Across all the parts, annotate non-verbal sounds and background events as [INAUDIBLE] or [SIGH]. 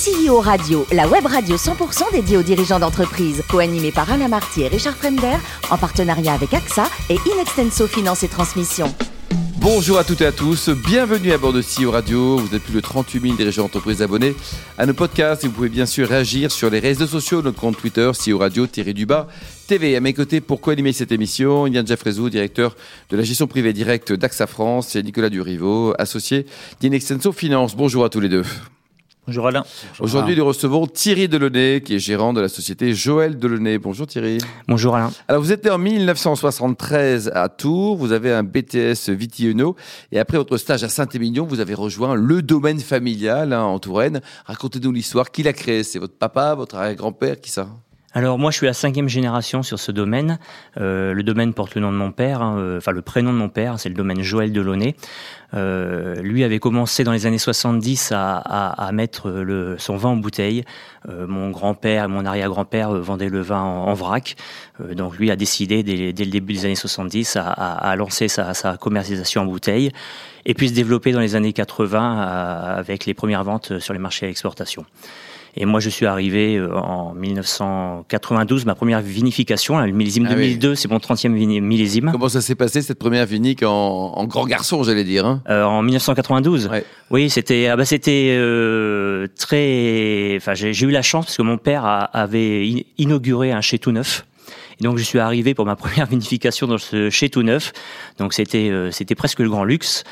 CEO Radio, la web radio 100% dédiée aux dirigeants d'entreprise, co-animée par Alain Marty et Richard Fremder, en partenariat avec AXA et Inextenso Finance et Transmission. Bonjour à toutes et à tous, bienvenue à bord de CEO Radio. Vous êtes plus de 38 000 dirigeants d'entreprise abonnés à nos podcasts et vous pouvez bien sûr réagir sur les réseaux sociaux, notre compte Twitter, CEO Radio, Thierry Dubas, TV. À mes côtés, pour co-animer cette émission, Yann Jeffrezou, directeur de la gestion privée directe d'AXA France et Nicolas Durivo, associé d'Inextenso Finance. Bonjour à tous les deux. Bonjour Alain. Aujourd'hui, nous recevons Thierry Delaunay, qui est gérant de la société Joël Delaunay. Bonjour Thierry. Bonjour Alain. Alors, vous êtes né en 1973 à Tours, vous avez un BTS Vitiono, et après votre stage à Saint-Émilion, vous avez rejoint le domaine familial hein, en Touraine. Racontez-nous l'histoire. Qui l'a créé? C'est votre papa, votre arrière-grand-père, qui ça? Alors moi je suis la cinquième génération sur ce domaine. Euh, le domaine porte le nom de mon père, hein, euh, enfin le prénom de mon père, c'est le domaine Joël Delaunay. Euh, lui avait commencé dans les années 70 à, à, à mettre le, son vin en bouteille. Euh, mon grand-père mon arrière-grand-père euh, vendaient le vin en, en vrac. Euh, donc lui a décidé dès, le début des années 70 à, à, lancer sa, sa, commercialisation en bouteille et puis se développer dans les années 80 avec les premières ventes sur les marchés à l'exportation. Et moi, je suis arrivé euh, en 1992, ma première vinification, le millésime ah 2002, oui. c'est mon 30e millésime. Comment ça s'est passé cette première vinique en, en grand garçon, j'allais dire hein? Euh, En 1992. Ouais. Oui, c'était ah bah c'était euh, très. Enfin, j'ai eu la chance parce que mon père a, avait inauguré un chai tout neuf. Et donc je suis arrivé pour ma première [LAUGHS] vinification dans ce chai tout neuf. Donc c'était euh, c'était presque le grand luxe.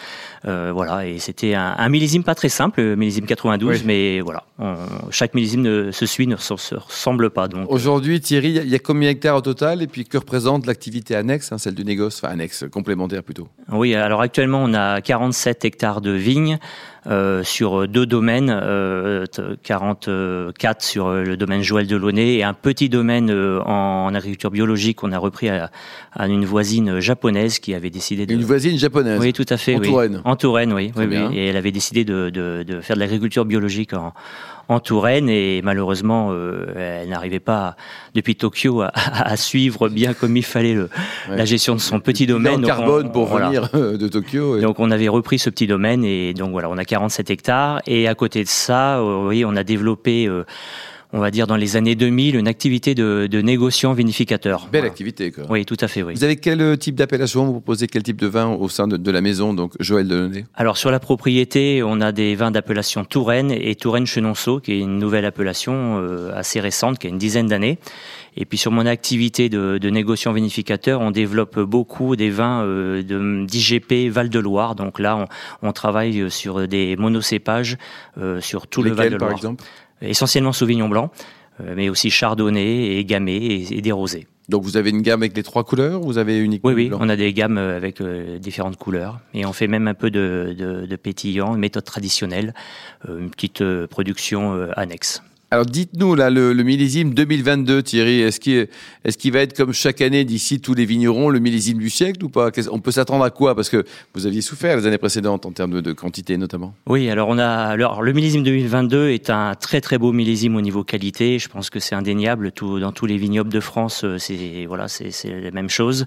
Euh, voilà, et c'était un, un, millésime pas très simple, millésime 92, oui. mais voilà, on, chaque millésime ne, se suit, ne se, se ressemble pas. Donc euh. aujourd'hui, Thierry, il y a combien d'hectares au total, et puis que représente l'activité annexe, hein, celle du négoce, enfin annexe, complémentaire plutôt Oui, alors actuellement, on a 47 hectares de vignes. Euh, sur deux domaines, euh, 44 sur le domaine Joël Delaunay et un petit domaine euh, en, en, agriculture biologique qu'on a repris à, à, une voisine japonaise qui avait décidé de... Une voisine japonaise Oui, tout à fait. En oui. Touraine En Touraine, oui. oui, oui. Et elle avait décidé de, de, de faire de l'agriculture biologique en, en Touraine et malheureusement euh, elle n'arrivait pas depuis Tokyo à, à, suivre bien comme il fallait le, ouais. la gestion de son petit domaine. Donc carbone on, pour voilà. venir de Tokyo. Et... Donc on avait repris ce petit domaine et donc voilà on a 47 hectares et à côté de ça euh, oui on a développé euh, on va dire dans les années 2000, une activité de, de négociant vinificateur. Belle voilà. activité, quoi. Oui, tout à fait, oui. Vous avez quel euh, type d'appellation? Vous proposez quel type de vin au sein de, de la maison, donc Joël Delaunay Alors, sur la propriété, on a des vins d'appellation Touraine et Touraine-Chenonceau, qui est une nouvelle appellation euh, assez récente, qui a une dizaine d'années. Et puis sur mon activité de, de, négociant vinificateur, on développe beaucoup des vins euh, d'IGP Val-de-Loire. Donc là, on, on, travaille sur des monocépages euh, sur tout Lesquels, le Val-de-Loire. par exemple? Essentiellement Sauvignon blanc, euh, mais aussi Chardonnay et Gamay et, et, des rosés. Donc vous avez une gamme avec les trois couleurs Vous avez uniquement Oui, oui, on a des gammes avec euh, différentes couleurs et on fait même un peu de, de, de pétillant, une méthode traditionnelle, euh, une petite euh, production euh, annexe. Alors dites-nous là le, le, millésime 2022, Thierry, est-ce qu'il est qu'il va être comme chaque année d'ici tous les vignerons le millésime du siècle ou pas? On peut s'attendre à quoi? Parce que vous aviez souffert les années précédentes en termes de, quantité notamment. Oui, alors on a alors le millésime 2022 est un très très beau millésime au niveau qualité. Je pense que c'est indéniable. Tout dans tous les vignobles de France, euh, c'est voilà, c'est la même chose.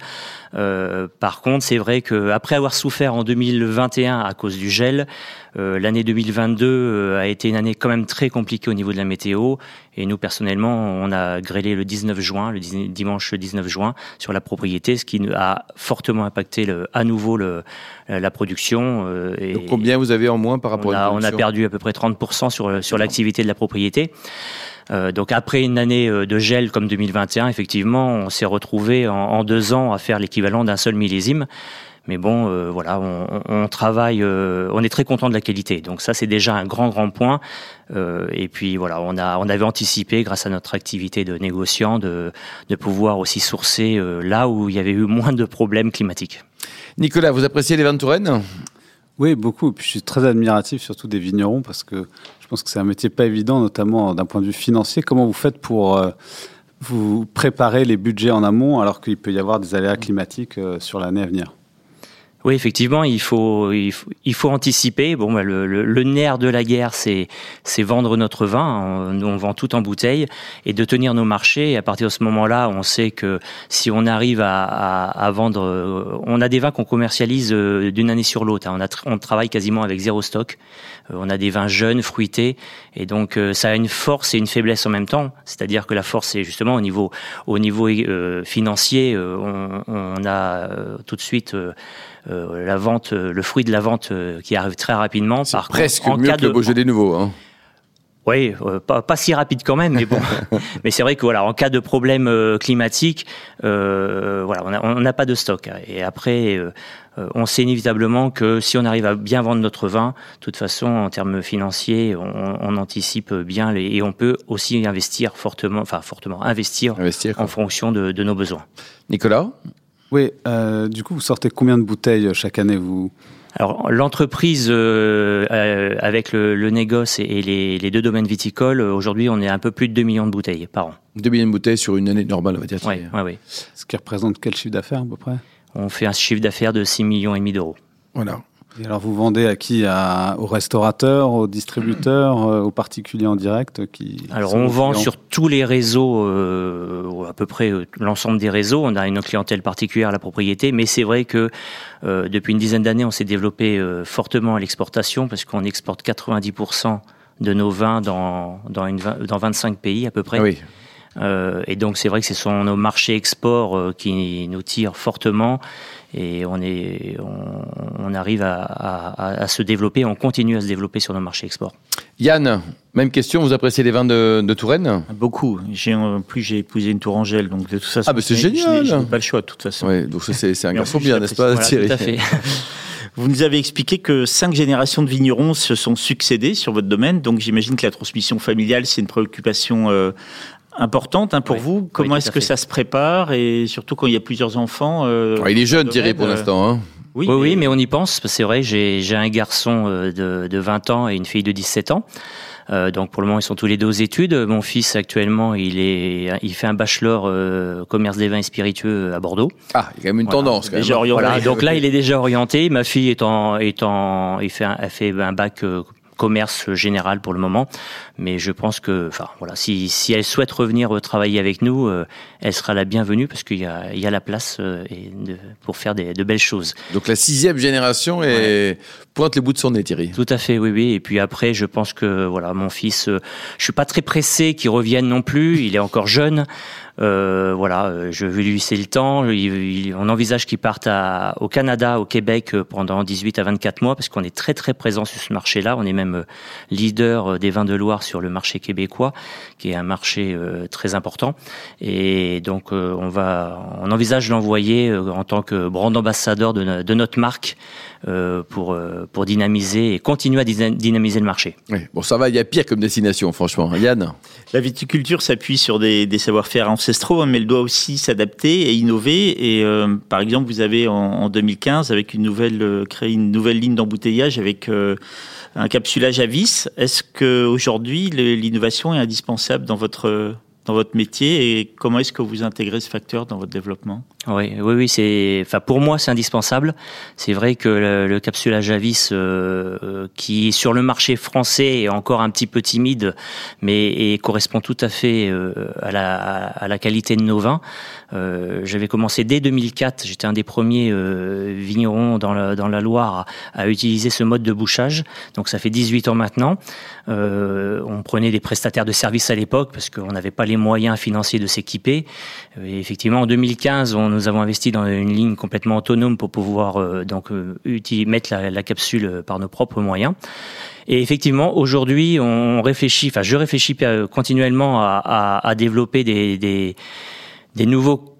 Euh, par contre, c'est vrai que après avoir souffert en 2021 à cause du gel, l'année 2022 euh, a été une année quand même très compliquée au niveau de la météo. Et nous, personnellement, on a grêlé le 19 juin, le dimanche 19 juin, sur la propriété, ce qui a fortement impacté le, à nouveau le, la production. Euh, et, Donc combien vous avez en moins par rapport on a, à On a perdu à peu près 30% sur, sur l'activité de la propriété. Euh, donc après une année de gel comme 2021, effectivement, on s'est retrouvé en, en, deux ans à faire l'équivalent d'un seul millésime. Mais bon, euh, voilà, on, on travaille, euh, on est très content de la qualité. Donc ça, c'est déjà un grand, grand point. Euh, et puis voilà, on a, on avait anticipé, grâce à notre activité de négociant, de, de pouvoir aussi sourcer euh, là où il y avait eu moins de problèmes climatiques. Nicolas, vous appréciez les vins de Touraine? Oui, beaucoup. Et puis je suis très admiratif surtout des vignerons parce que je pense que c'est un métier pas évident, notamment d'un point de vue financier. Comment vous faites pour euh, vous préparer les budgets en amont alors qu'il peut y avoir des aléas climatiques sur l'année à venir? Oui, effectivement, il faut, il faut, il faut anticiper. Bon, bah, le, le, le, nerf de la guerre, c'est, c'est vendre notre vin. Nous, on vend tout en bouteille et de tenir nos marchés. Et à partir de ce moment-là, on sait que si on arrive à, à, à vendre, on a des vins qu'on commercialise euh, d'une année sur l'autre. Hein. On, a, on travaille quasiment avec zéro stock. Euh, on a des vins jeunes, fruités, et donc euh, ça a une force et une faiblesse en même temps. C'est-à-dire que la force, c'est justement au niveau, au niveau financier, on, on, a tout de suite euh, la vente, euh, le fruit de la vente euh, qui arrive très rapidement. Par presque contre, en mieux cas que le Beaujolais nouveau. Hein. Oui, pas, pas, si rapide quand même, mais bon. [LAUGHS] [LAUGHS] mais c'est vrai que voilà, en cas de problème climatique, euh, voilà, on n'a pas de stock. Et après, on sait inévitablement que si on arrive à bien vendre notre vin, de toute façon, en termes financiers, on, on anticipe bien les, et on peut aussi investir fortement, enfin fortement investir, investir en fonction de, de nos besoins. Nicolas? Oui, euh, du coup, vous sortez combien de bouteilles euh, chaque année vous alors l'entreprise euh, euh, avec le, le, négoce et les, les, deux domaines viticoles, aujourd'hui on est à un peu plus de 2 millions de bouteilles par an. 2 millions de bouteilles sur une année normale, on va dire. Oui, oui, oui. Ce qui représente quel chiffre d'affaires à peu près? On fait un chiffre d'affaires de 6 millions et demi d'euros. Voilà. Et alors vous vendez à qui? À, Aux restaurateurs, aux distributeurs, euh, aux particuliers en direct qui Alors on vend sur tous les réseaux, euh, à peu près euh, l'ensemble des réseaux. On a une clientèle particulière à la propriété, mais c'est vrai que euh, depuis une dizaine d'années, on s'est développé euh, fortement à l'exportation parce qu'on exporte 90% de nos vins dans, dans, une, dans 25 pays à peu près. Oui. Euh, et donc c'est vrai que ce sont nos marchés export qui nous tirent fortement et on est, on, on arrive à, à, à, se développer, on continue à se développer sur nos marchés export. Yann, même question, vous appréciez les vins de, de Touraine? Beaucoup. J'ai en plus j'ai épousé une Tourangelle, donc de toute façon. Ah bah c'est génial. Je n'ai pas le choix de toute façon. Ouais, donc c'est un garçon bien, n'est-ce pas, voilà, Thierry Tout à fait. [LAUGHS] Vous nous avez expliqué que cinq générations de vignerons se sont succédées sur votre domaine, donc j'imagine que la transmission familiale, c'est une préoccupation euh, importante hein, pour Oui. vous. Comment Oui, est-ce que ça se prépare et surtout quand il y a plusieurs enfants euh, Ouais, Il est jeune, Thierry, pour l'instant. Hein. Oui, Oui, oui, mais on y pense. C'est vrai, j'ai j'ai un garçon euh, de, de 20 ans et une fille de 17 ans. Euh, donc pour le moment, ils sont tous les deux aux études. Mon fils actuellement, il est, il fait un bachelor euh, commerce des vins et spiritueux à Bordeaux. Ah, il y a quand même une Voilà. tendance. Quand même. déjà orienté. Voilà, donc là, il est déjà orienté. Ma fille est en, est en, il fait un, elle fait un bac euh, commerce général pour le moment, mais je pense que, enfin voilà, si, si elle souhaite revenir travailler avec nous, euh, elle sera la bienvenue parce qu'il y a, il y a la place euh, et de, pour faire des, de belles choses. Donc la sixième génération est... pointe le bout de son nez, Thierry. Tout à fait, oui, oui. Et puis après, je pense que voilà, mon fils, euh, je suis pas très pressé qu'il revienne non plus. Il est encore jeune. Euh, voilà, euh, je vais lui laisser le temps. Il- il- on envisage qu'il parte à, au Canada, au Québec euh, pendant 18 à 24 mois parce qu'on est très très présent sur ce marché-là. On est même leader des vins de Loire sur le marché québécois, qui est un marché euh, très important. Et donc euh, on va, on envisage l'envoyer euh, en tant que brand ambassadeur de, de notre marque euh, pour euh, pour dynamiser et continuer à dyna- dynamiser le marché. Oui. Bon, ça va, il y a pire comme destination, franchement. Yann? La viticulture s'appuie sur des, des savoir-faire ancestraux, hein, mais elle doit aussi s'adapter et innover. Et euh, par exemple, vous avez en, en 2015, avec une nouvelle, euh, créé une nouvelle ligne d'embouteillage avec euh, un capsulage à vis. Est-ce que aujourd'hui l'innovation est indispensable dans votre dans votre métier et comment est-ce que vous intégrez ce facteur dans votre développement? Oui, oui, oui, c'est, enfin pour moi c'est indispensable. C'est vrai que le, le capsulage à vis, euh, euh, qui sur le marché français est encore un petit peu timide, mais correspond tout à fait euh, à la qualité de nos vins. J'avais commencé dès 2004. J'étais un des premiers vignerons dans la Loire à, à utiliser ce mode de bouchage. Donc ça fait 18 ans maintenant. On prenait des prestataires de services à l'époque parce qu'on n'avait pas les moyens financiers de s'équiper. Et effectivement, en 2015, on, nous avons investi dans une ligne complètement autonome pour pouvoir euh, donc euh, mettre la, capsule euh, par nos propres moyens. Et effectivement, aujourd'hui, on réfléchit, enfin, je réfléchis euh, continuellement à, développer des nouveaux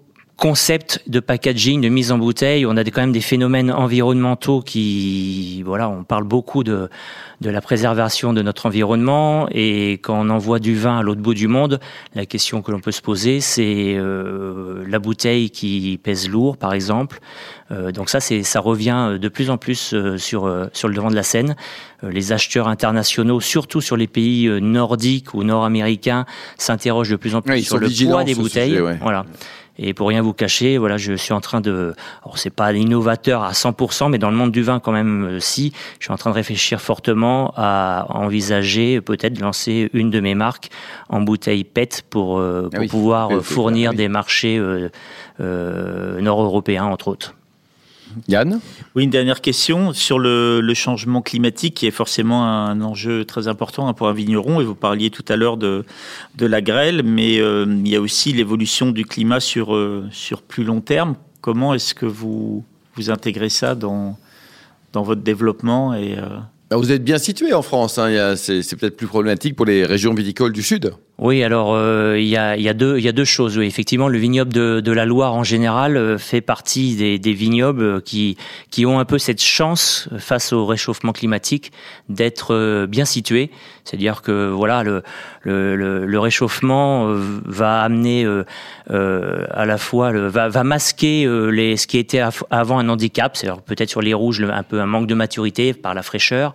concepts de packaging, de mise en bouteille. On a quand même des phénomènes environnementaux qui, voilà, on parle beaucoup de, de la préservation de notre environnement et quand on envoie du vin à l'autre bout du monde, la question que l'on peut se poser, c'est euh, la bouteille qui pèse lourd, par exemple. Euh, donc ça, c'est, ça revient de plus en plus euh, sur euh, sur le devant de la scène. Euh, les acheteurs internationaux, surtout sur les pays nordiques ou nord-américains, s'interrogent de plus en plus sur le poids des bouteilles. sujet, ouais. Voilà. Et pour rien vous cacher, voilà, je suis en train de, alors c'est pas innovateur à 100%, mais dans le monde du vin quand même, euh, si, je suis en train de réfléchir fortement à envisager peut-être de lancer une de mes marques en bouteille PET pour, euh, Ah oui, pouvoir fournir oui. des marchés euh, euh, nord-européens entre autres. Yann Oui, une dernière question sur le, le changement climatique qui est forcément un enjeu très important hein, pour un vigneron. Et vous parliez tout à l'heure de, de la grêle, mais euh, il y a aussi l'évolution du climat sur, euh, sur plus long terme. Comment est-ce que vous, vous intégrez ça dans, dans votre développement et, euh, Bah, Vous êtes bien situé en France. hein. C'est peut-être plus problématique pour les régions viticoles du Sud. Oui, alors euh, il y, a, deux- choses. Effectivement, le vignoble de, la Loire en général euh, fait partie des, vignobles euh, qui, ont un peu cette chance face au réchauffement climatique d'être bien situés. C'est-à-dire que voilà, le, réchauffement va amener à la fois va, masquer ce qui était av- avant un handicap, c'est-à-dire peut-être sur les rouges un peu un manque de maturité par la fraîcheur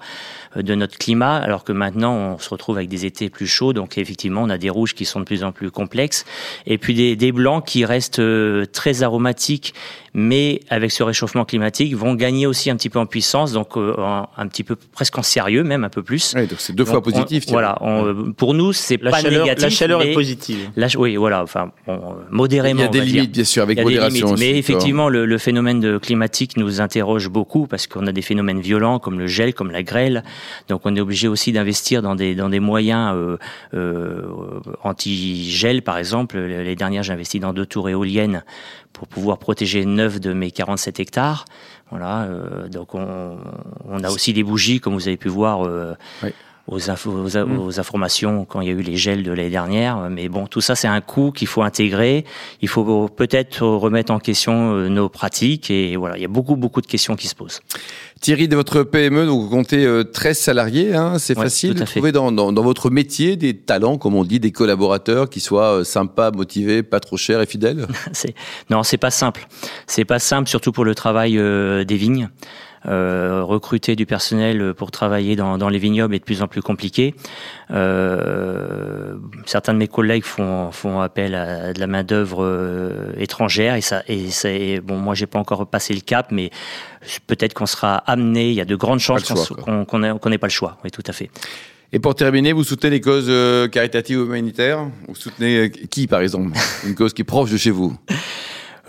de notre climat, alors que maintenant on se retrouve avec des étés plus chauds, donc effectivement on a des rouges qui sont de plus en plus complexes, et puis des, blancs qui restent euh, très aromatiques, mais avec ce réchauffement climatique vont gagner aussi un petit peu en puissance, donc euh, en- un petit peu presque en sérieux même un peu plus. Oui, donc c'est deux Donc, fois on- positif. Thierry. voilà, on- euh, pour nous c'est la, pas chaleur, négatif. la chaleur est positive la oui, voilà, enfin bon, modérément. Il y a on des dire. limites, bien sûr, avec modération. limites. aussi, Mais effectivement, le, le phénomène de climatique nous interroge beaucoup parce qu'on a des phénomènes violents comme le gel, comme la grêle. Donc, on est obligé aussi d'investir dans des dans des moyens euh, euh, anti-gel, par exemple. Les dernières, j'ai investi dans deux tours éoliennes pour pouvoir protéger neuf de mes 47 hectares. Voilà. euh, donc, on, on a aussi des bougies, comme vous avez pu voir. euh, Oui. Aux, infos- aux, Mm. aux informations quand il y a eu les gels de l'année dernière. Mais bon, tout ça, c'est un coût qu'il faut intégrer. Il faut peut-être remettre en question euh, nos pratiques. Et voilà, il y a beaucoup, beaucoup de questions qui se posent. Thierry, de votre PME, donc vous comptez euh, 13 salariés, hein, c'est Ouais, facile de trouver dans, dans, dans votre métier des talents, comme on dit, des collaborateurs qui soient euh, sympas, motivés, pas trop chers et fidèles? [LAUGHS] Non, c'est pas simple. C'est pas simple, surtout pour le travail euh, des vignes. Euh, recruter du personnel pour travailler dans, dans les vignobles est de plus en plus compliqué. Euh, certains de mes collègues font, font appel à de la main d'œuvre euh, étrangère et ça et c'est bon. Moi, j'ai pas encore passé le cap, mais peut-être qu'on sera amené. Il y a de grandes chances qu'on qu'on n'ait pas le choix. Oui, tout à fait. Et pour terminer, vous soutenez les causes euh, caritatives ou humanitaires? Vous soutenez euh, qui, par exemple? Une cause qui est proche de chez vous?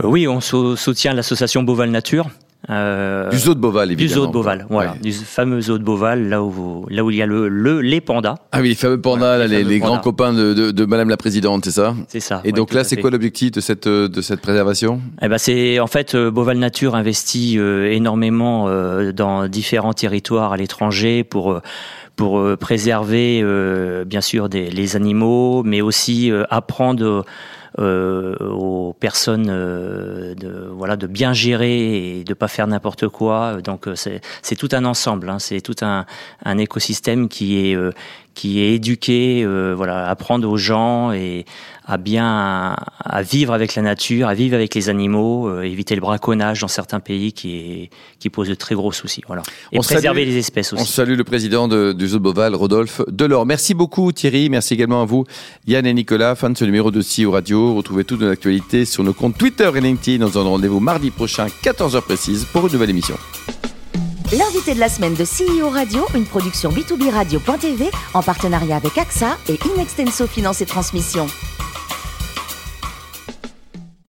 Oui, on sou- soutient l'association Boval Nature. Euh, Du zoo de Beauval, du évidemment. zoo de Beauval, voilà, Ouais. du fameux zoo de Beauval, là où, là où il y a le, le les pandas, Ah oui, les fameux pandas, Ouais, les les, fameux les grands copains de, de, de Madame la Présidente, c'est ça c'est ça. Et ouais, donc là, c'est quoi l'objectif de cette, euh, de cette préservation? Eh ben c'est en fait euh, Boval Nature investit euh, énormément euh, dans différents territoires à l'étranger pour pour préserver euh, bien sûr des, les animaux, mais aussi euh, apprendre aux personnes euh, de voilà de bien gérer et de pas faire n'importe quoi. Donc euh, c'est tout un ensemble, hein, c'est tout un un écosystème qui est euh, qui est éduqué, euh, voilà, apprendre aux gens et à bien à vivre avec la nature, à vivre avec les animaux, euh, éviter le braconnage dans certains pays qui est qui pose de très gros soucis. Voilà. Et On préserver salue- les espèces On aussi. salue le président de- du zoo de Beauval, Rodolphe Delors. Merci beaucoup Thierry, merci également à vous Yann et Nicolas, fin de ce numéro de CEO Radio. Retrouvez toute notre actualité sur nos comptes Twitter et LinkedIn. On se donne rendez-vous mardi prochain, 14h précise, pour une nouvelle émission. L'invité de la semaine de CEO Radio, une production B2B Radio.tv en partenariat avec AXA et Inextenso Finance et Transmission.